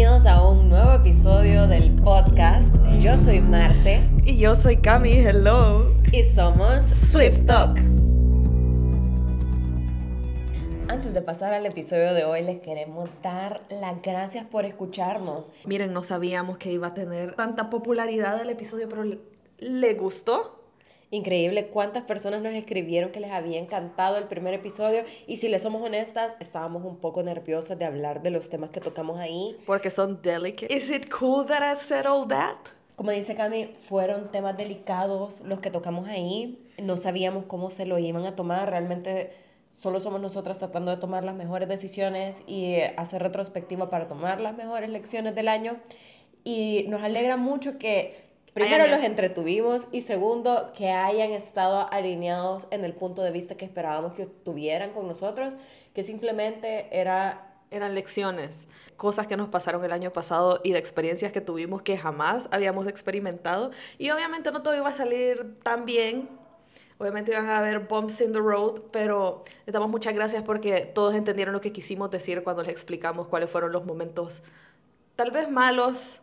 Bienvenidos a un nuevo episodio del podcast. Yo soy Marce. Y yo soy Cami, hello. Y somos Swift Talk. Antes de pasar al episodio de hoy, les queremos dar las gracias por escucharnos. Miren, no sabíamos que iba a tener tanta popularidad el episodio, pero le, le gustó. Increíble cuántas personas nos escribieron que les había encantado el primer episodio y si les somos honestas, estábamos un poco nerviosas de hablar de los temas que tocamos ahí. Porque son delicate. Is it cool that I said all that? Como dice Cami, fueron temas delicados los que tocamos ahí. No sabíamos cómo se lo iban a tomar. Realmente solo somos nosotras tratando de tomar las mejores decisiones y hacer retrospectiva para tomar las mejores lecciones del año. Y nos alegra mucho que Primero los entretuvimos y segundo que hayan estado alineados en el punto de vista que esperábamos que tuvieran con nosotros, que simplemente era eran lecciones, cosas que nos pasaron el año pasado y de experiencias que tuvimos que jamás habíamos experimentado. Y obviamente no todo iba a salir tan bien. Obviamente iban a haber bumps in the road, pero les damos muchas gracias porque todos entendieron lo que quisimos decir cuando les explicamos cuáles fueron los momentos tal vez malos.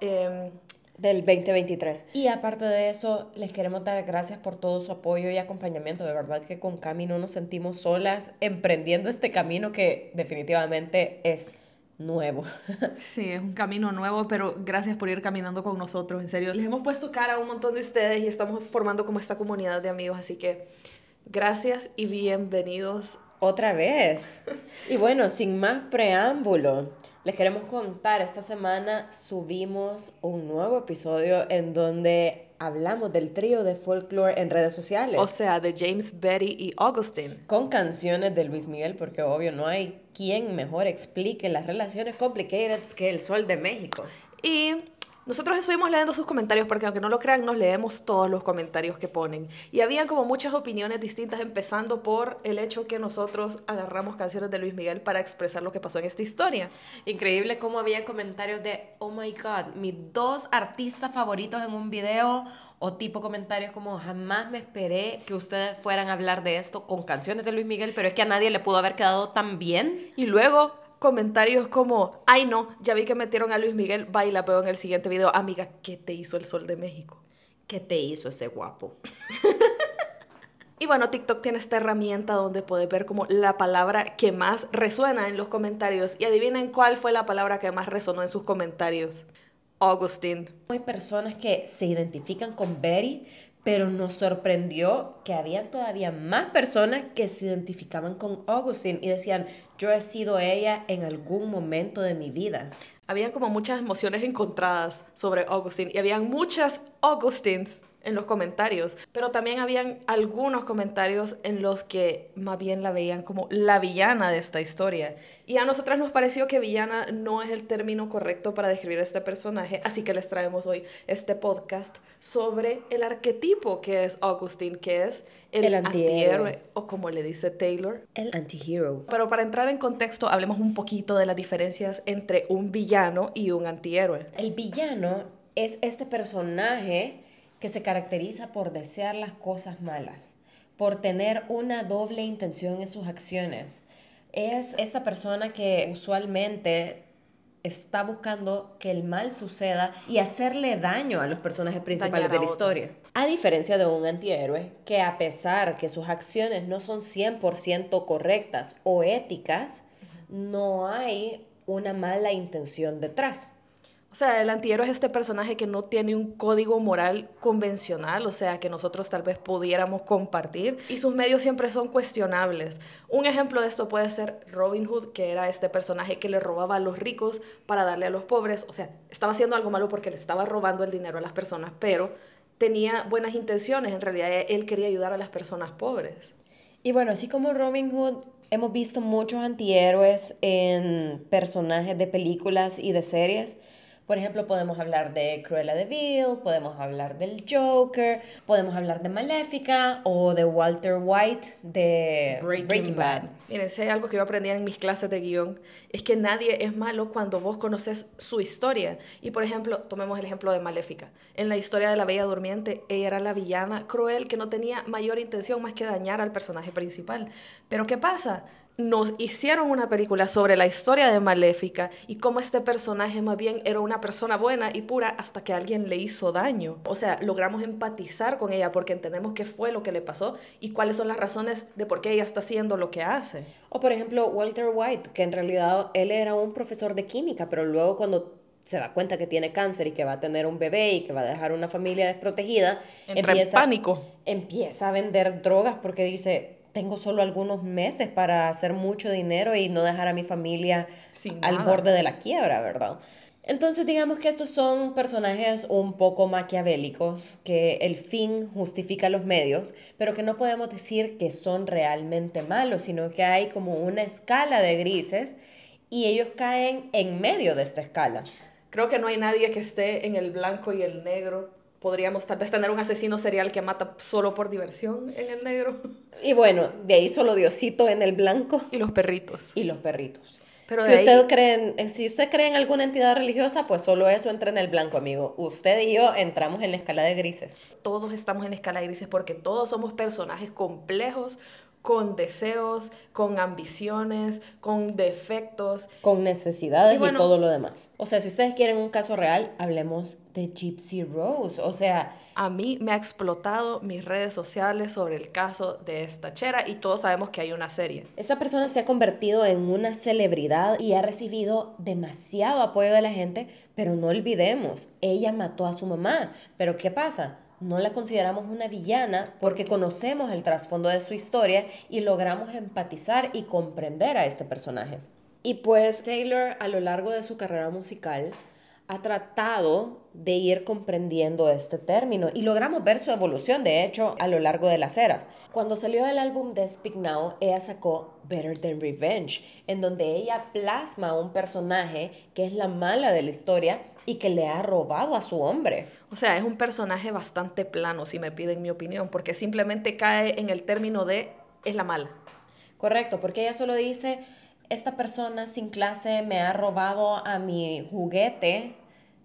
Eh, del 2023. Y aparte de eso, les queremos dar gracias por todo su apoyo y acompañamiento. De verdad que con Cami no nos sentimos solas emprendiendo este camino que definitivamente es nuevo. Sí, es un camino nuevo, pero gracias por ir caminando con nosotros, en serio. Les hemos puesto cara a un montón de ustedes y estamos formando como esta comunidad de amigos, así que gracias y bienvenidos. Otra vez. Y bueno, sin más preámbulo, les queremos contar, esta semana subimos un nuevo episodio en donde hablamos del trío de folklore en redes sociales. O sea, de James, Betty y Augustine. Con canciones de Luis Miguel, porque obvio no hay quien mejor explique las relaciones complicadas que el Sol de México. Y nosotros estuvimos leyendo sus comentarios porque aunque no lo crean, nos leemos todos los comentarios que ponen. Y habían como muchas opiniones distintas, empezando por el hecho que nosotros agarramos canciones de Luis Miguel para expresar lo que pasó en esta historia. Increíble cómo había comentarios de, oh my god, mis dos artistas favoritos en un video. O tipo comentarios como, jamás me esperé que ustedes fueran a hablar de esto con canciones de Luis Miguel, pero es que a nadie le pudo haber quedado tan bien. Y luego comentarios como, ay no, ya vi que metieron a Luis Miguel, baila pero en el siguiente video. Amiga, ¿qué te hizo el Sol de México? ¿Qué te hizo ese guapo? y bueno, TikTok tiene esta herramienta donde puedes ver como la palabra que más resuena en los comentarios. Y adivinen cuál fue la palabra que más resonó en sus comentarios. Augustine. Hay personas que se identifican con Betty, pero nos sorprendió que había todavía más personas que se identificaban con Augustine y decían, yo he sido ella en algún momento de mi vida. Habían como muchas emociones encontradas sobre Augustine y habían muchas Augustines en los comentarios, pero también habían algunos comentarios en los que más bien la veían como la villana de esta historia. Y a nosotras nos pareció que villana no es el término correcto para describir a este personaje, así que les traemos hoy este podcast sobre el arquetipo que es Augustine, que es el, antihéroe, o como le dice Taylor, el antihero. Pero para entrar en contexto, hablemos un poquito de las diferencias entre un villano y un antihéroe. El villano es este personaje que se caracteriza por desear las cosas malas, por tener una doble intención en sus acciones. Es esa persona que usualmente está buscando que el mal suceda y hacerle daño a los personajes principales de la historia. A diferencia de un antihéroe que a pesar que sus acciones no son 100% correctas o éticas, no hay una mala intención detrás. O sea, el antihéroe es este personaje que no tiene un código moral convencional, o sea, que nosotros tal vez pudiéramos compartir, y sus medios siempre son cuestionables. Un ejemplo de esto puede ser Robin Hood, que era este personaje que le robaba a los ricos para darle a los pobres, o sea, estaba haciendo algo malo porque le estaba robando el dinero a las personas, pero tenía buenas intenciones, en realidad él quería ayudar a las personas pobres. Y bueno, así como Robin Hood, hemos visto muchos antihéroes en personajes de películas y de series, por ejemplo, podemos hablar de Cruella de Vil, podemos hablar del Joker, podemos hablar de Maléfica o de Walter White de Breaking, Bad. Miren, si hay algo que yo aprendí en mis clases de guion, es que nadie es malo cuando vos conoces su historia. Y por ejemplo, tomemos el ejemplo de Maléfica. En la historia de la Bella Durmiente, ella era la villana cruel que no tenía mayor intención más que dañar al personaje principal. Pero ¿qué pasa? Nos hicieron una película sobre la historia de Maléfica y cómo este personaje más bien era una persona buena y pura hasta que alguien le hizo daño. O sea, logramos empatizar con ella porque entendemos qué fue lo que le pasó y cuáles son las razones de por qué ella está haciendo lo que hace. O por ejemplo, Walter White, que en realidad él era un profesor de química, pero luego cuando se da cuenta que tiene cáncer y que va a tener un bebé y que va a dejar una familia desprotegida, empieza, pánico. empieza a vender drogas porque dice, tengo solo algunos meses para hacer mucho dinero y no dejar a mi familia al borde de la quiebra, ¿verdad? Entonces digamos que estos son personajes un poco maquiavélicos, que el fin justifica los medios, pero que no podemos decir que son realmente malos, sino que hay como una escala de grises y ellos caen en medio de esta escala. Creo que no hay nadie que esté en el blanco y el negro podríamos tal vez tener un asesino serial que mata solo por diversión en el negro. Y bueno, de ahí solo Diosito en el blanco. Y los perritos. Y los perritos. Pero si, usted cree en, si usted cree en alguna entidad religiosa, pues solo eso entra en el blanco, amigo. Usted y yo entramos en la escala de grises. Todos estamos en la escala de grises porque todos somos personajes complejos, con deseos, con ambiciones, con defectos. Con necesidades y, todo lo demás. O sea, si ustedes quieren un caso real, hablemos de Gypsy Rose. O sea... A mí me ha explotado mis redes sociales sobre el caso de esta chera y todos sabemos que hay una serie. Esta persona se ha convertido en una celebridad y ha recibido demasiado apoyo de la gente, pero no olvidemos, ella mató a su mamá. Pero ¿qué pasa? No la consideramos una villana porque conocemos el trasfondo de su historia y logramos empatizar y comprender a este personaje. Y pues Taylor a lo largo de su carrera musical ha tratado de ir comprendiendo este término y logramos ver su evolución, de hecho, a lo largo de las eras. Cuando salió el álbum de Speak Now, ella sacó Better Than Revenge, en donde ella plasma un personaje que es la mala de la historia y que le ha robado a su hombre. O sea, es un personaje bastante plano, si me piden mi opinión, porque simplemente cae en el término de es la mala. Correcto, porque ella solo dice, esta persona sin clase me ha robado a mi juguete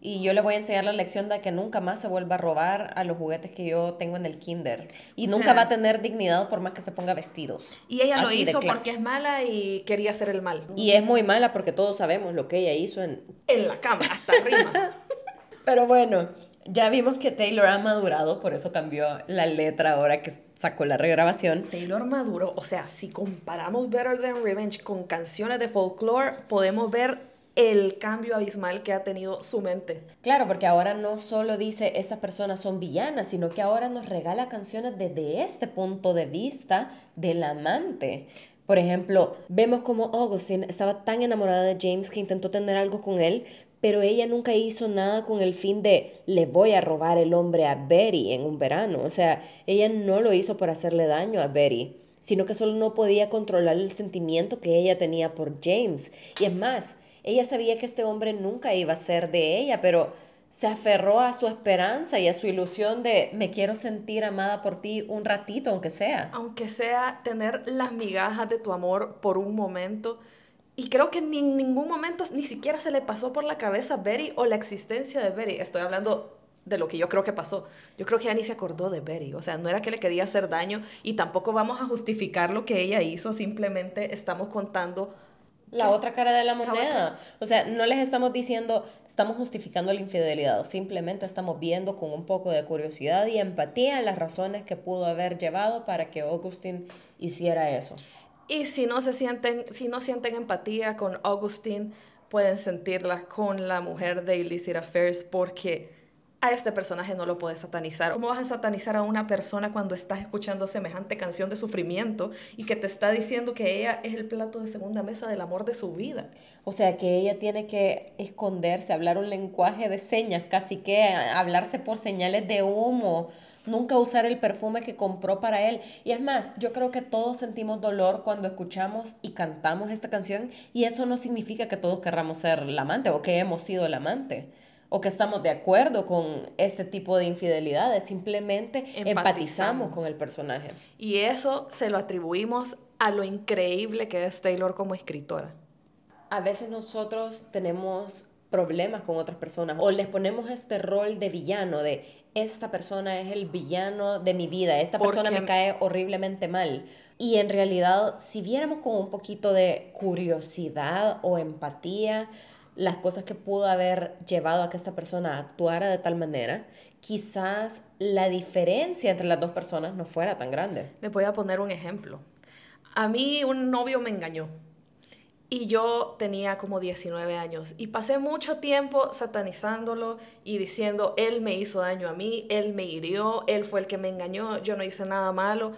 y yo le voy a enseñar la lección de que nunca más se vuelva a robar a los juguetes que yo tengo en el kinder. Y nunca va a tener dignidad por más que se ponga vestidos. Y ella lo hizo porque es mala y quería hacer el mal. Y es muy mala porque todos sabemos lo que ella hizo en... En la cama, hasta arriba. Pero bueno, ya vimos que Taylor ha madurado, por eso cambió la letra ahora que sacó la regrabación. Taylor maduró, o sea, si comparamos Better Than Revenge con canciones de folklore, podemos ver el cambio abismal que ha tenido su mente. Claro, porque ahora no solo dice estas personas son villanas, sino que ahora nos regala canciones desde este punto de vista del amante. Por ejemplo, vemos como Augustine estaba tan enamorada de James que intentó tener algo con él, pero ella nunca hizo nada con el fin de le voy a robar el hombre a Betty en un verano. O sea, ella no lo hizo por hacerle daño a Betty, sino que solo no podía controlar el sentimiento que ella tenía por James. Y es más, ella sabía que este hombre nunca iba a ser de ella, pero se aferró a su esperanza y a su ilusión de me quiero sentir amada por ti un ratito, aunque sea. Aunque sea tener las migajas de tu amor por un momento. Y creo que ni en ningún momento ni siquiera se le pasó por la cabeza a Betty o la existencia de Betty. Estoy hablando de lo que yo creo que pasó. Yo creo que ya ni se acordó de Betty. O sea, no era que le quería hacer daño y tampoco vamos a justificar lo que ella hizo. Simplemente estamos contando la otra cara de la moneda. O sea, no les estamos diciendo, estamos justificando la infidelidad, simplemente estamos viendo con un poco de curiosidad y empatía las razones que pudo haber llevado para que Augustine hiciera eso. Y si no se sienten, si no sienten empatía con Augustine, pueden sentirla con la mujer de Illicit Affairs porque a este personaje no lo puedes satanizar. ¿Cómo vas a satanizar a una persona cuando estás escuchando semejante canción de sufrimiento y que te está diciendo que ella es el plato de segunda mesa del amor de su vida? O sea, que ella tiene que esconderse, hablar un lenguaje de señas, casi que hablarse por señales de humo, nunca usar el perfume que compró para él. Y es más, yo creo que todos sentimos dolor cuando escuchamos y cantamos esta canción y eso no significa que todos querramos ser el amante o que hemos sido el amante o que estamos de acuerdo con este tipo de infidelidades, simplemente empatizamos, empatizamos con el personaje. Y eso se lo atribuimos a lo increíble que es Taylor como escritora. A veces nosotros tenemos problemas con otras personas o les ponemos este rol de villano de esta persona es el villano de mi vida, esta persona me cae horriblemente mal. Y en realidad, si viéramos con un poquito de curiosidad o empatía las cosas que pudo haber llevado a que esta persona actuara de tal manera, quizás la diferencia entre las dos personas no fuera tan grande. Le voy a poner un ejemplo. A mí un novio me engañó y yo tenía como 19 años y pasé mucho tiempo satanizándolo y diciendo, él me hizo daño a mí, él me hirió, él fue el que me engañó, yo no hice nada malo.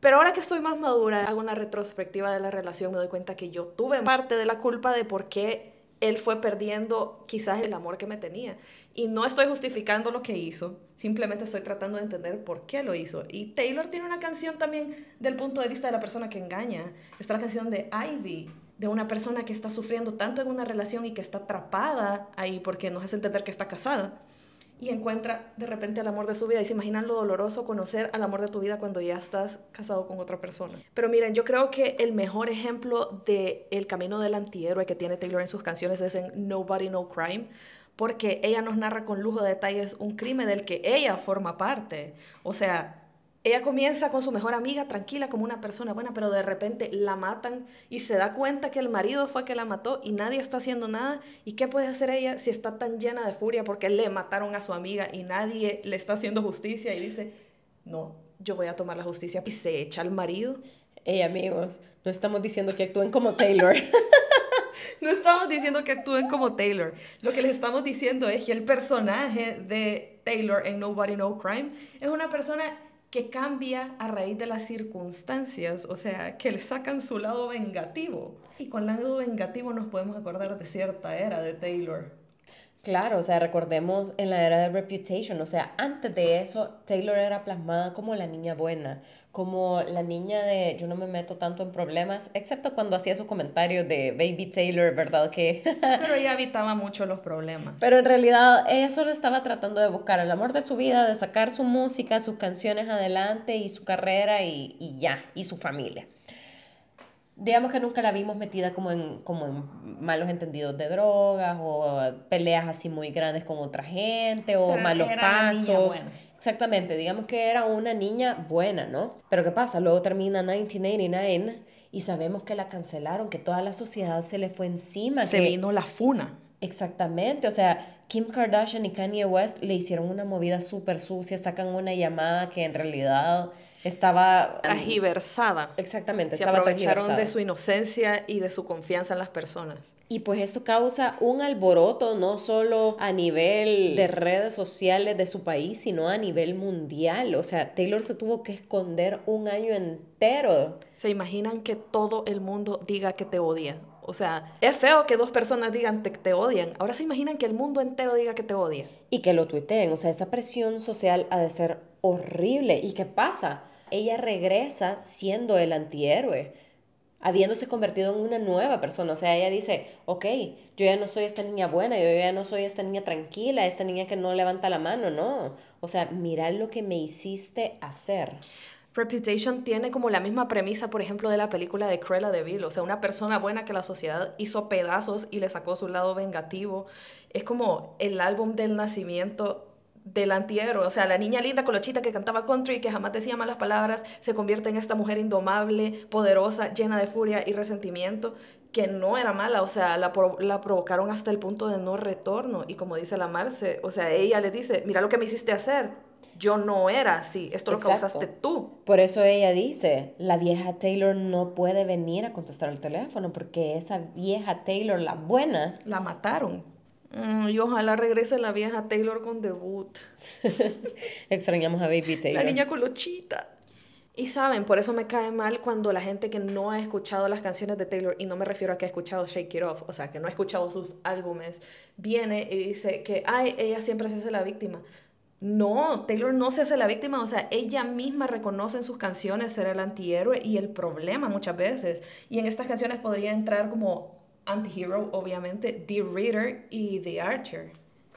Pero ahora que estoy más madura, hago una retrospectiva de la relación, me doy cuenta que yo tuve parte de la culpa de por qué él fue perdiendo quizás el amor que me tenía. Y no estoy justificando lo que hizo, simplemente estoy tratando de entender por qué lo hizo. Y Taylor tiene una canción también del punto de vista de la persona que engaña. Está la canción de Ivy, de una persona que está sufriendo tanto en una relación y que está atrapada ahí porque nos hace entender que está casada y encuentra de repente el amor de su vida. Y se imaginan lo doloroso conocer al amor de tu vida cuando ya estás casado con otra persona. Pero miren, yo creo que el mejor ejemplo de el camino del antihéroe que tiene Taylor en sus canciones es en Nobody No Crime, porque ella nos narra con lujo de detalles un crimen del que ella forma parte. O sea, ella comienza con su mejor amiga, tranquila, como una persona buena, pero de repente la matan y se da cuenta que el marido fue que la mató y nadie está haciendo nada. ¿Y qué puede hacer ella si está tan llena de furia porque le mataron a su amiga y nadie le está haciendo justicia? Y dice, no, yo voy a tomar la justicia. Y se echa al marido. Hey amigos, no estamos diciendo que actúen como Taylor. no estamos diciendo que actúen como Taylor. Lo que les estamos diciendo es que el personaje de Taylor en Nobody No Crime es una persona que cambia a raíz de las circunstancias, o sea, que le sacan su lado vengativo. Y con el lado vengativo nos podemos acordar de cierta era de Taylor. Claro, o sea, recordemos en la era de Reputation, o sea, antes de eso, Taylor era plasmada como la niña buena, como la niña de yo no me meto tanto en problemas, excepto cuando hacía sus comentarios de Baby Taylor, ¿verdad? Que... Pero ella evitaba mucho los problemas. Pero en realidad ella solo estaba tratando de buscar el amor de su vida, de sacar su música, sus canciones adelante y su carrera y, y ya, y su familia digamos que nunca la vimos metida como en, como en malos entendidos de drogas o peleas así muy grandes con otra gente o, malos pasos. Exactamente, digamos que era una niña buena, ¿no? Pero ¿qué pasa? Luego termina 1989 y sabemos que la cancelaron, que toda la sociedad se le fue encima. Se vino la funa. Exactamente, o sea, Kim Kardashian y Kanye West le hicieron una movida súper sucia, sacan una llamada que en realidad estaba... Agiversada. Exactamente. Se aprovecharon de su inocencia y de su confianza en las personas. Y pues esto causa un alboroto no solo a nivel de redes sociales de su país, sino a nivel mundial. O sea, Taylor se tuvo que esconder un año entero. ¿Se imaginan que todo el mundo diga que te odia? O sea, es feo que dos personas digan que te odian. Ahora se imaginan que el mundo entero diga que te odia. Y que lo tuiteen. O sea, esa presión social ha de ser horrible. ¿Y qué pasa? Ella regresa siendo el antihéroe, habiéndose convertido en una nueva persona. O sea, ella dice, ok, yo ya no soy esta niña buena, yo ya no soy esta niña tranquila, esta niña que no levanta la mano, no. O sea, mira lo que me hiciste hacer. Reputation tiene como la misma premisa, por ejemplo, de la película de Cruella de Vil, o sea, una persona buena que la sociedad hizo pedazos y le sacó su lado vengativo. Es como el álbum del nacimiento del antihéroe, o sea, la niña linda colochita que cantaba country y que jamás decía malas palabras, se convierte en esta mujer indomable, poderosa, llena de furia y resentimiento, que no era mala, o sea, la, la provocaron hasta el punto de no retorno. Y como dice la Marce, o sea, ella le dice, mira lo que me hiciste hacer, yo no era así, esto lo causaste tú. Por eso ella dice, la vieja Taylor no puede venir a contestar el teléfono porque esa vieja Taylor, la buena, la mataron. Mm, y ojalá regrese la vieja Taylor con debut. Extrañamos a Baby Taylor. La niña colochita. Y saben, por eso me cae mal cuando la gente que no ha escuchado las canciones de Taylor, y no me refiero a que ha escuchado Shake It Off, o sea, que no ha escuchado sus álbumes, viene y dice que, ay, ella siempre se hace la víctima. No, Taylor no se hace la víctima, o sea, ella misma reconoce en sus canciones ser el antihéroe y el problema muchas veces. Y en estas canciones podría entrar como Antihero, obviamente, The Reader y The Archer.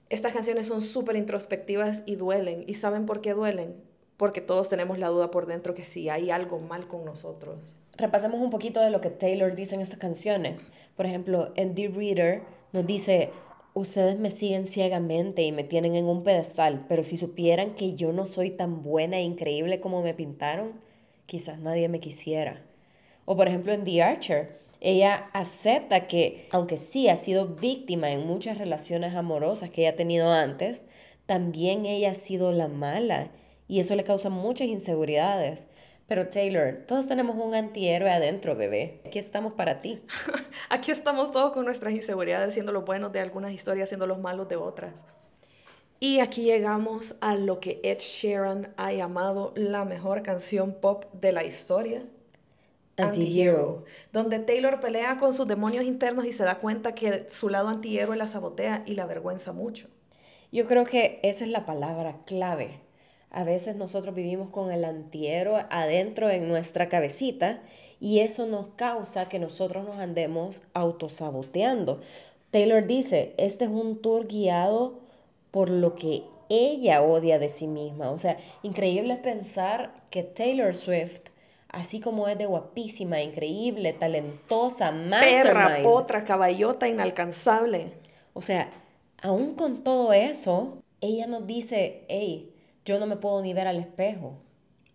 Estas canciones son súper introspectivas y duelen. ¿Y saben por qué duelen? Porque todos tenemos la duda por dentro que si hay algo mal con nosotros. Repasemos un poquito de lo que Taylor dice en estas canciones. Por ejemplo, en The Reader nos dice, ustedes me siguen ciegamente y me tienen en un pedestal, pero si supieran que yo no soy tan buena e increíble como me pintaron, quizás nadie me quisiera. O por ejemplo en The Archer, ella acepta que, aunque sí ha sido víctima en muchas relaciones amorosas que ella ha tenido antes, también ella ha sido la mala y eso le causa muchas inseguridades. Pero Taylor, todos tenemos un antihéroe adentro, bebé. Aquí estamos para ti. Aquí estamos todos con nuestras inseguridades, siendo los buenos de algunas historias, siendo los malos de otras. Y aquí llegamos a lo que Ed Sheeran ha llamado la mejor canción pop de la historia. Antihero, donde Taylor pelea con sus demonios internos y se da cuenta que su lado antihéroe la sabotea y la avergüenza mucho. Yo creo que esa es la palabra clave a veces nosotros vivimos con el antihéroe adentro en nuestra cabecita y eso nos causa que nosotros nos andemos autosaboteando. Taylor dice, este es un tour guiado por lo que ella odia de sí misma. O sea, increíble pensar que Taylor Swift, así como es de guapísima, increíble, talentosa, Perra, otra caballota, inalcanzable. O sea, aún con todo eso, ella nos dice, hey, yo no me puedo ni ver al espejo.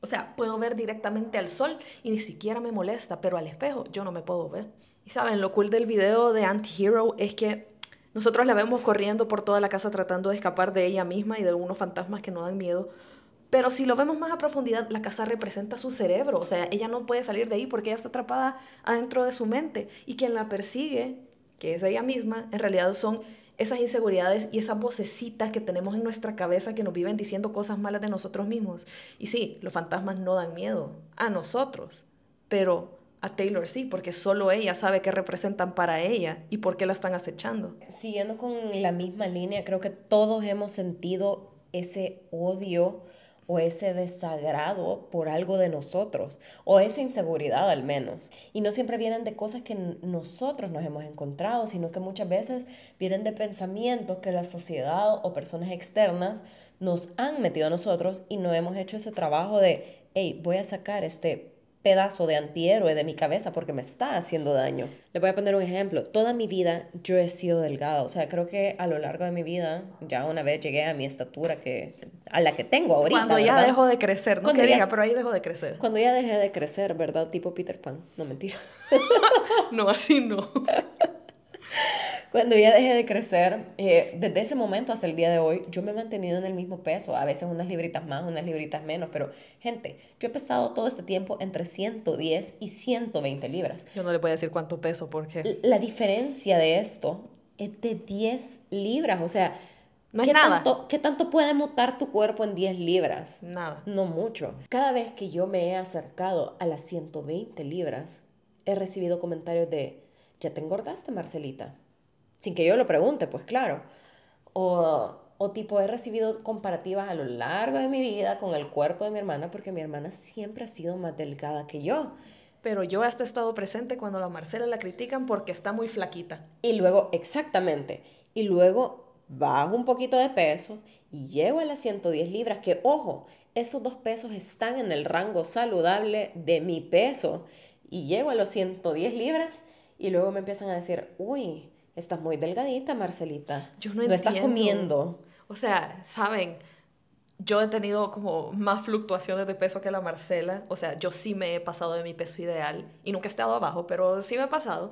O sea, puedo ver directamente al sol y ni siquiera me molesta, pero al espejo yo no me puedo ver. Y saben, lo cool del video de Anti-Hero es que nosotros la vemos corriendo por toda la casa tratando de escapar de ella misma y de algunos fantasmas que no dan miedo. Pero si lo vemos más a profundidad, la casa representa su cerebro. O sea, ella no puede salir de ahí porque ella está atrapada adentro de su mente. Y quien la persigue, que es ella misma, en realidad son esas inseguridades y esas vocecitas que tenemos en nuestra cabeza que nos viven diciendo cosas malas de nosotros mismos. Y sí, los fantasmas no dan miedo a nosotros, pero a Taylor sí, porque solo ella sabe qué representan para ella y por qué la están acechando. Siguiendo con la misma línea, creo que todos hemos sentido ese odio o ese desagrado por algo de nosotros, o esa inseguridad al menos. Y no siempre vienen de cosas que nosotros nos hemos encontrado, sino que muchas veces vienen de pensamientos que la sociedad o personas externas nos han metido a nosotros y no hemos hecho ese trabajo de, hey, voy a sacar este pedazo de antihéroe de mi cabeza porque me está haciendo daño. Le voy a poner un ejemplo. Toda mi vida yo he sido delgada. O sea, creo que a lo largo de mi vida ya una vez llegué a mi estatura que a la que tengo ahorita. Cuando ya dejo de crecer, no cuando que diga, pero ahí dejo de crecer. Cuando ya dejé de crecer, ¿verdad? Tipo Peter Pan. No, mentira. no, así no. Cuando ya dejé de crecer, eh, desde ese momento hasta el día de hoy, yo me he mantenido en el mismo peso, a veces unas libritas más, unas libritas menos, pero gente, yo he pesado todo este tiempo entre 110 y 120 libras. Yo no le voy a decir cuánto peso porque... La diferencia de esto es de 10 libras, o sea... No es nada. Tanto, ¿Qué tanto puede mutar tu cuerpo en 10 libras? Nada. No mucho. Cada vez que yo me he acercado a las 120 libras, he recibido comentarios de, ya te engordaste, Marcelita sin que yo lo pregunte, pues claro. O, o tipo, he recibido comparativas a lo largo de mi vida con el cuerpo de mi hermana porque mi hermana siempre ha sido más delgada que yo. Pero yo hasta he estado presente cuando la Marcela la critican porque está muy flaquita. Y luego, exactamente, y luego bajo un poquito de peso y llego a las 110 libras, que ojo, estos dos pesos están en el rango saludable de mi peso. Y llego a los 110 libras y luego me empiezan a decir, uy, Estás muy delgadita, Marcelita. Yo no, no estás comiendo. O sea, saben, yo he tenido como más fluctuaciones de peso que la Marcela. O sea, yo sí me he pasado de mi peso ideal y nunca he estado abajo, pero sí me he pasado.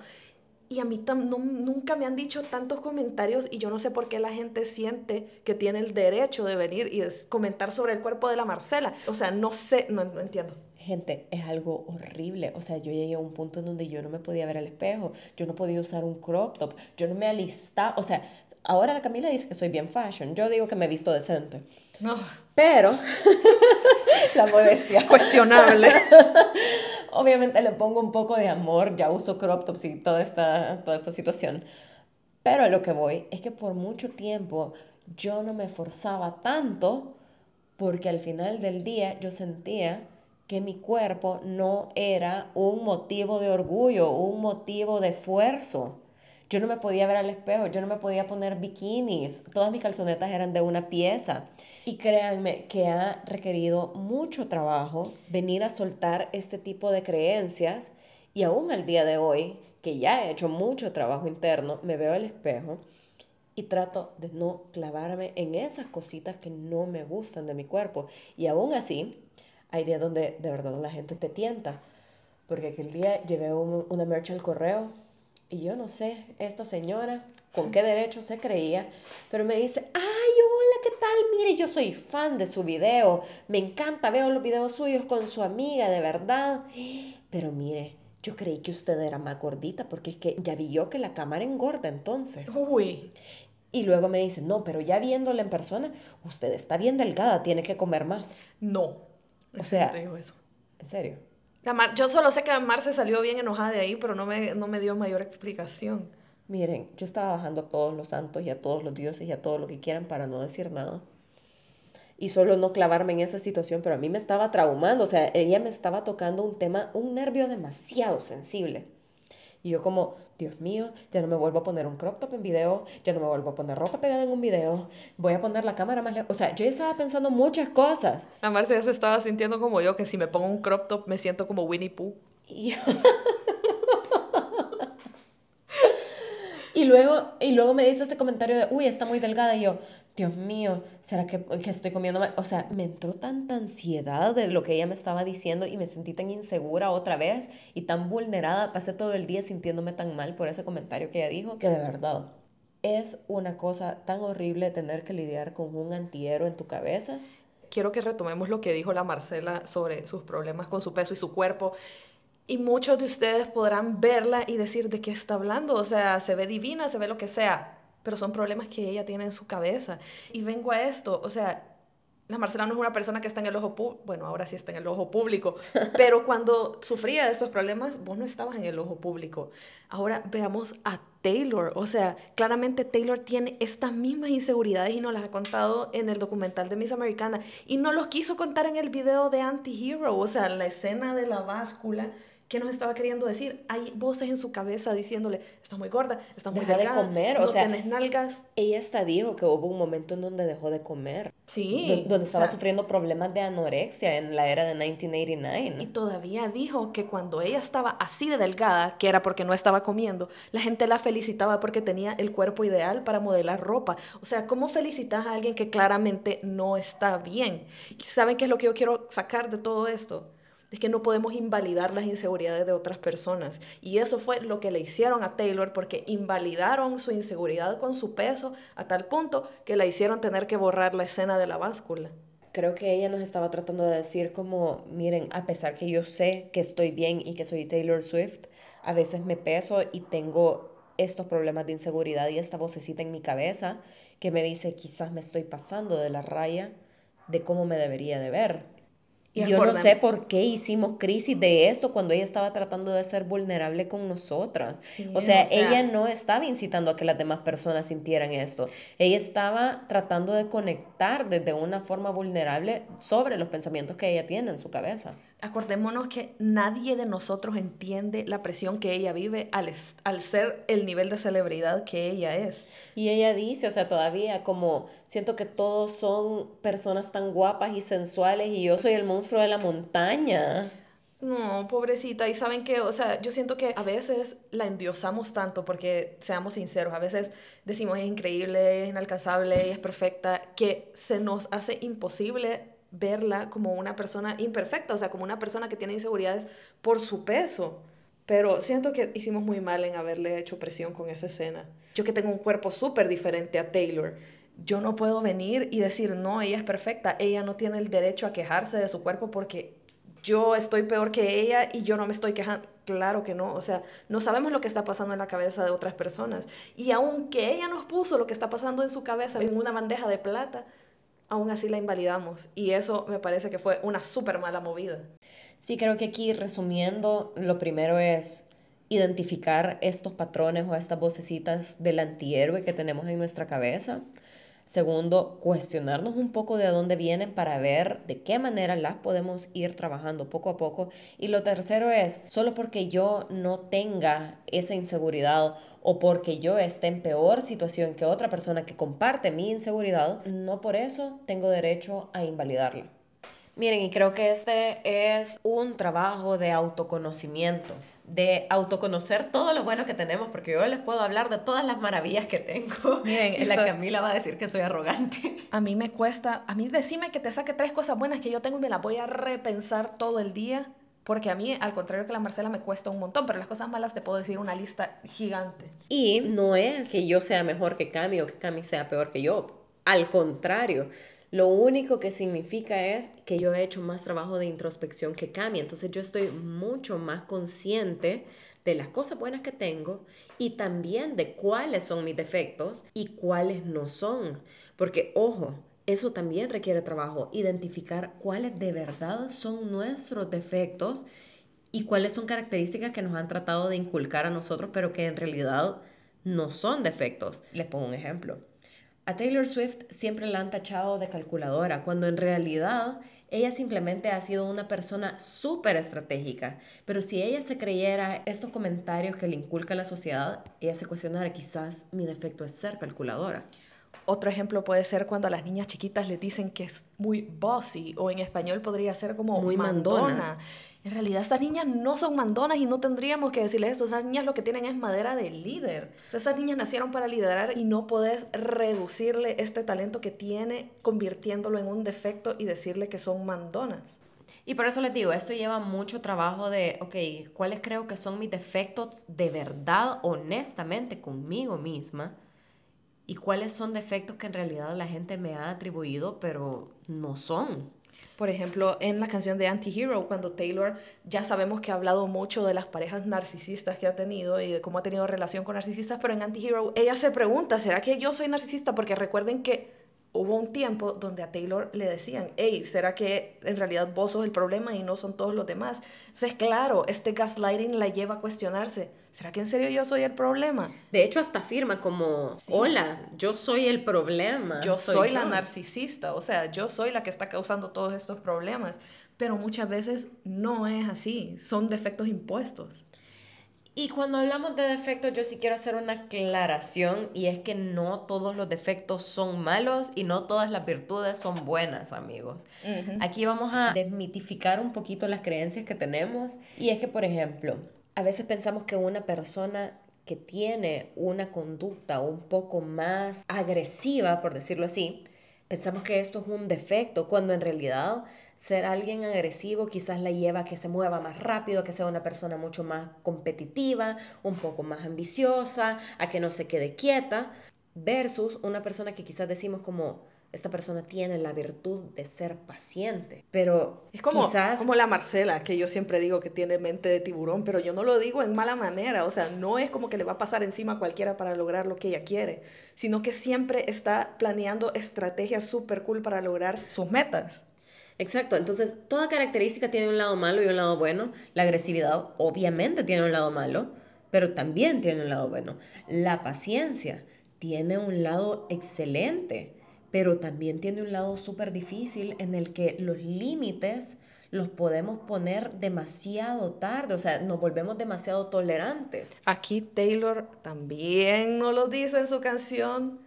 Y a mí no, nunca me han dicho tantos comentarios y yo no sé por qué la gente siente que tiene el derecho de venir y comentar sobre el cuerpo de la Marcela. O sea, no sé, no entiendo gente, es algo horrible. O sea, yo llegué a un punto en donde yo no me podía ver al espejo, yo no podía usar un crop top, yo no me alistaba. O sea, ahora la Camila dice que soy bien fashion, yo digo que me he visto decente. No. Pero, la modestia. Cuestionable. Obviamente le pongo un poco de amor, ya uso crop tops y toda esta, toda esta situación. Pero a lo que voy es que por mucho tiempo yo no me forzaba tanto porque al final del día yo sentía que mi cuerpo no era un motivo de orgullo, un motivo de esfuerzo. Yo no me podía ver al espejo, yo no me podía poner bikinis, todas mis calzonetas eran de una pieza. Y créanme que ha requerido mucho trabajo venir a soltar este tipo de creencias y aún al día de hoy, que ya he hecho mucho trabajo interno, me veo al espejo y trato de no clavarme en esas cositas que no me gustan de mi cuerpo. Y aún así, hay días donde de verdad la gente te tienta. Porque aquel día llevé una merch al correo y yo no sé, esta señora con qué derecho se creía, pero me dice, ay, hola, ¿qué tal? Mire, yo soy fan de su video, me encanta, veo los videos suyos con su amiga, de verdad. Pero mire, yo creí que usted era más gordita porque es que ya vi yo que la cámara engorda entonces. Uy. Y luego me dice, no, pero ya viéndola en persona, usted está bien delgada, tiene que comer más. No. O sea, eso. ¿en serio? La yo solo sé que Marce salió bien enojada de ahí, pero no me, no me dio mayor explicación. Miren, yo estaba bajando a todos los santos y a todos los dioses y a todo lo que quieran para no decir nada. Y solo no clavarme en esa situación, pero a mí me estaba traumando, o sea, ella me estaba tocando un tema, un nervio demasiado sensible. Y yo como, Dios mío, ya no me vuelvo a poner un crop top en video, ya no me vuelvo a poner ropa pegada en un video, voy a poner la cámara más lejos. O sea, yo estaba pensando muchas cosas. La Marcia ya se estaba sintiendo como yo, que si me pongo un crop top me siento como Winnie Pooh. Y... Y luego, y luego me dice este comentario de, uy, está muy delgada. Y yo, Dios mío, ¿será que, que, estoy comiendo mal? O sea, me entró tanta ansiedad de lo que ella me estaba diciendo y me sentí tan insegura otra vez y tan vulnerada. Pasé todo el día sintiéndome tan mal por ese comentario que ella dijo, que de verdad es una cosa tan horrible tener que lidiar con un antihéroe en tu cabeza. Quiero que retomemos lo que dijo la Marcela sobre sus problemas con su peso y su cuerpo y muchos de ustedes podrán verla y decir de qué está hablando. O sea, se ve divina, se ve lo que sea, pero son problemas que ella tiene en su cabeza. Y vengo a esto, o sea, la Marcela no es una persona que está en el ojo público, bueno, ahora sí está en el ojo público, pero cuando sufría de estos problemas, vos no estabas en el ojo público. Ahora veamos a Taylor, o sea, claramente Taylor tiene estas mismas inseguridades y nos las ha contado en el documental de Miss Americana y no los quiso contar en el video de Anti-Hero, o sea, la escena de la báscula ¿Qué nos estaba queriendo decir? Hay voces en su cabeza diciéndole, estás muy gorda, estás muy delgada, de comer, o sea, tienes nalgas. Ella hasta dijo que hubo un momento en donde dejó de comer. Sí. donde estaba sufriendo problemas de anorexia en la era de 1989. Y todavía dijo que cuando ella estaba así de delgada, que era porque no estaba comiendo, la gente la felicitaba porque tenía el cuerpo ideal para modelar ropa. O sea, ¿cómo felicitas a alguien que claramente no está bien? ¿Y saben qué es lo que yo quiero sacar de todo esto? es que no podemos invalidar las inseguridades de otras personas. Y eso fue lo que le hicieron a Taylor porque invalidaron su inseguridad con su peso a tal punto que la hicieron tener que borrar la escena de la báscula. Creo que ella nos estaba tratando de decir como, miren, a pesar que yo sé que estoy bien y que soy Taylor Swift, a veces me peso y tengo estos problemas de inseguridad y esta vocecita en mi cabeza que me dice quizás me estoy pasando de la raya de cómo me debería de ver. Y yo no sé por qué hicimos crisis de esto cuando ella estaba tratando de ser vulnerable con nosotras. o, sea, ella no estaba incitando a que las demás personas sintieran esto. Ella estaba tratando de conectar desde una forma vulnerable sobre los pensamientos que ella tiene en su cabeza acordémonos que nadie de nosotros entiende la presión que ella vive al, al ser el nivel de celebridad que ella es. Y ella dice, o sea, todavía como siento que todos son personas tan guapas y sensuales y yo soy el monstruo de la montaña. No, pobrecita. Y saben que, o sea, yo siento que a veces la endiosamos tanto porque, seamos sinceros, a veces decimos es increíble, es inalcanzable, es perfecta, que se nos hace imposible verla como una persona imperfecta, o sea, como una persona que tiene inseguridades por su peso. Pero siento que hicimos muy mal en haberle hecho presión con esa escena. Yo que tengo un cuerpo súper diferente a Taylor, yo no puedo venir y decir, no, ella es perfecta, ella no tiene el derecho a quejarse de su cuerpo porque yo estoy peor que ella y yo no me estoy quejando. Claro que no, o sea, no sabemos lo que está pasando en la cabeza de otras personas. Y aunque ella nos puso lo que está pasando en su cabeza en una bandeja de plata, aún así la invalidamos. Y eso me parece que fue una súper mala movida. Sí, creo que aquí resumiendo, lo primero es identificar estos patrones o estas vocecitas del antihéroe que tenemos en nuestra cabeza. Segundo, cuestionarnos un poco de dónde vienen para ver de qué manera las podemos ir trabajando poco a poco. Y lo tercero es, solo porque yo no tenga esa inseguridad o porque yo esté en peor situación que otra persona que comparte mi inseguridad, no por eso tengo derecho a invalidarla. Miren, y creo que este es un trabajo de autoconocimiento, de autoconocer todo lo bueno que tenemos, porque yo les puedo hablar de todas las maravillas que tengo. Miren, y la Camila va a decir que soy arrogante. A mí me cuesta, a mí decime que te saque tres cosas buenas que yo tengo y me las voy a repensar todo el día, porque a mí, al contrario que la Marcela, me cuesta un montón, pero las cosas malas te puedo decir una lista gigante. Y no es que yo sea mejor que Cami o que Cami sea peor que yo. Al contrario, lo único que significa es que yo he hecho más trabajo de introspección que Cami. Entonces yo estoy mucho más consciente de las cosas buenas que tengo y también de cuáles son mis defectos y cuáles no son. Porque, ojo, eso también requiere trabajo, identificar cuáles de verdad son nuestros defectos y cuáles son características que nos han tratado de inculcar a nosotros, pero que en realidad no son defectos. Les pongo un ejemplo. A Taylor Swift siempre la han tachado de calculadora, cuando en realidad ella simplemente ha sido una persona súper estratégica. Pero si ella se creyera estos comentarios que le inculca la sociedad, ella se cuestionara, quizás mi defecto es ser calculadora. Otro ejemplo puede ser cuando a las niñas chiquitas les dicen que es muy bossy o en español podría ser como Muy mandona. mandona. En realidad estas niñas no son mandonas y no tendríamos que decirles eso. Esas niñas lo que tienen es madera de líder. O sea, esas niñas nacieron para liderar y no podés reducirle este talento que tiene convirtiéndolo en un defecto y decirle que son mandonas. Y por eso les digo, esto lleva mucho trabajo de, ok, ¿cuáles creo que son mis defectos de verdad, honestamente, conmigo misma? ¿Y cuáles son defectos que en realidad la gente me ha atribuido, pero no son? Por ejemplo, en la canción de Anti-Hero, cuando Taylor ya sabemos que ha hablado mucho de las parejas narcisistas que ha tenido y de cómo ha tenido relación con narcisistas, pero en Anti-Hero ella se pregunta, ¿será que yo soy narcisista? Porque recuerden que hubo un tiempo donde a Taylor le decían, hey, ¿será que en realidad vos sos el problema y no son todos los demás? Entonces, claro, este gaslighting la lleva a cuestionarse, ¿será que en serio yo soy el problema? De hecho, hasta afirma como, hola, yo soy el problema. yo soy, la yo". narcisista, o sea, yo soy la que está causando todos estos problemas, pero muchas veces no es así, son defectos impuestos. Y cuando hablamos de defectos, yo sí quiero hacer una aclaración y es que no todos los defectos son malos y no todas las virtudes son buenas, amigos. Aquí vamos a desmitificar un poquito las creencias que tenemos y es que, por ejemplo, a veces pensamos que una persona que tiene una conducta un poco más agresiva, por decirlo así, pensamos que esto es un defecto, cuando en realidad ser alguien agresivo quizás la lleva a que se mueva más rápido, a que sea una persona mucho más competitiva, un poco más ambiciosa, a que no se quede quieta, versus una persona que quizás decimos como, esta persona tiene la virtud de ser paciente, pero Es como, quizás... como la Marcela, que yo siempre digo que tiene mente de tiburón, pero yo no lo digo en mala manera, o sea, no es como que le va a pasar encima a cualquiera para lograr lo que ella quiere, sino que siempre está planeando estrategias súper cool para lograr sus metas. Exacto, entonces toda característica tiene un lado malo y un lado bueno. La agresividad obviamente tiene un lado malo, pero también tiene un lado bueno. La paciencia tiene un lado excelente, pero también tiene un lado súper difícil en el que los límites los podemos poner demasiado tarde, o sea, nos volvemos demasiado tolerantes. Aquí Taylor también nos lo dice en su canción.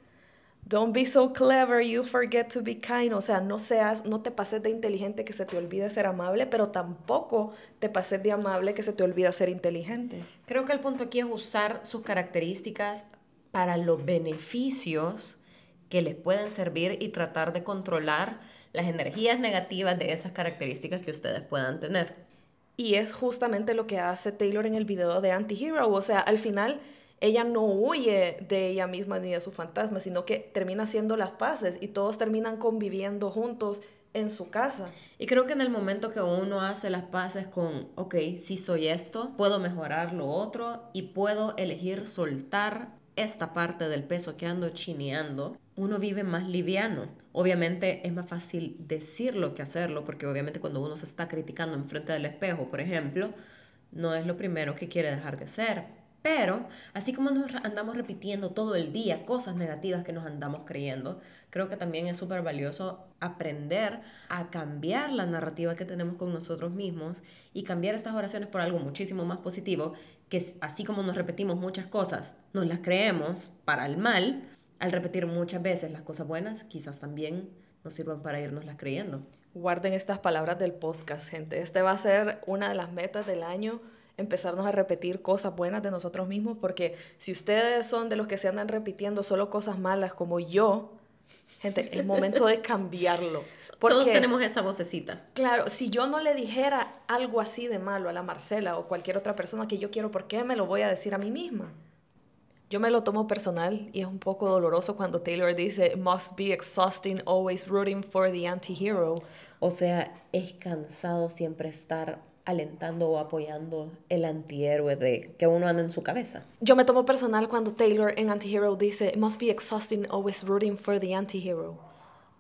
Don't be so clever, you forget to be kind. O sea, no seas, no te pases de inteligente que se te olvide ser amable, pero tampoco te pases de amable que se te olvida ser inteligente. Creo que el punto aquí es usar sus características para los beneficios que les pueden servir y tratar de controlar las energías negativas de esas características que ustedes puedan tener. Y es justamente lo que hace Taylor en el video de Anti-Hero. O sea, al final ella no huye de ella misma ni de su fantasma, sino que termina haciendo las paces y todos terminan conviviendo juntos en su casa. Y creo que en el momento que uno hace las paces con, ok, si soy esto, puedo mejorar lo otro y puedo elegir soltar esta parte del peso que ando chineando, uno vive más liviano. Obviamente es más fácil decirlo que hacerlo, porque obviamente cuando uno se está criticando enfrente del espejo, por ejemplo, no es lo primero que quiere dejar de ser. Pero, así como nos andamos repitiendo todo el día cosas negativas que nos andamos creyendo, creo que también es súper valioso aprender a cambiar la narrativa que tenemos con nosotros mismos y cambiar estas oraciones por algo muchísimo más positivo, que así como nos repetimos muchas cosas, nos las creemos para el mal, al repetir muchas veces las cosas buenas, quizás también nos sirvan para irnos las creyendo. Guarden estas palabras del podcast, gente. Este va a ser una de las metas del año, empezarnos a repetir cosas buenas de nosotros mismos, porque si ustedes son de los que se andan repitiendo solo cosas malas como yo, gente, es momento de cambiarlo. Porque, Todos tenemos esa vocecita. Claro, si yo no le dijera algo así de malo a la Marcela o cualquier otra persona que yo quiero, ¿por qué me lo voy a decir a mí misma? Yo me lo tomo personal y es un poco doloroso cuando Taylor dice, must be exhausting always rooting for the anti-hero. O sea, es cansado siempre estar alentando o apoyando el antihéroe de que uno anda en su cabeza. Yo me tomo personal cuando Taylor en Antihero dice, must be exhausting always rooting for the antihero.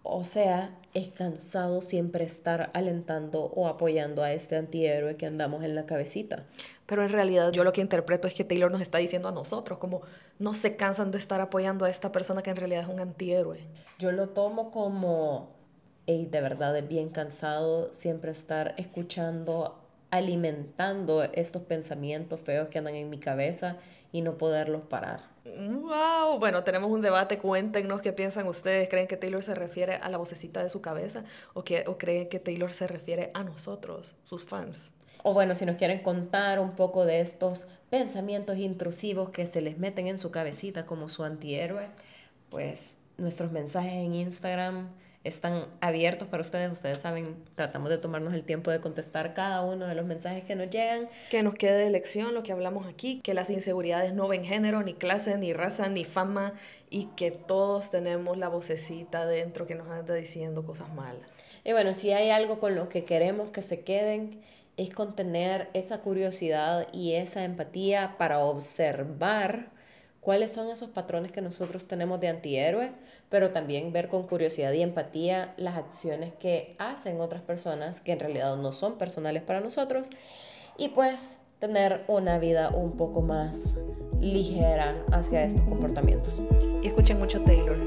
O sea, es cansado siempre estar alentando o apoyando a este antihéroe que andamos en la cabecita. Pero en realidad yo lo que interpreto es que Taylor nos está diciendo a nosotros, como no se cansan de estar apoyando a esta persona que en realidad es un antihéroe. Yo lo tomo como, hey, de verdad es bien cansado siempre estar escuchando, alimentando estos pensamientos feos que andan en mi cabeza y no poderlos parar. ¡Wow! Bueno, tenemos un debate. Cuéntenos qué piensan ustedes. ¿Creen que Taylor se refiere a la vocecita de su cabeza o, que, o creen que Taylor se refiere a nosotros, sus fans? O bueno, si nos quieren contar un poco de estos pensamientos intrusivos que se les meten en su cabecita como su antihéroe, pues nuestros mensajes en Instagram están abiertos para ustedes. Ustedes saben, tratamos de tomarnos el tiempo de contestar cada uno de los mensajes que nos llegan. Que nos quede de lección lo que hablamos aquí, que las inseguridades no ven género, ni clase, ni raza, ni fama, y que todos tenemos la vocecita dentro que nos anda diciendo cosas malas. Y bueno, si hay algo con lo que queremos que se queden, es con tener esa curiosidad y esa empatía para observar cuáles son esos patrones que nosotros tenemos de antihéroe, pero también ver con curiosidad y empatía las acciones que hacen otras personas que en realidad no son personales para nosotros y pues tener una vida un poco más ligera hacia estos comportamientos. Y escuchen mucho Taylor.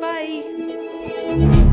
Bye.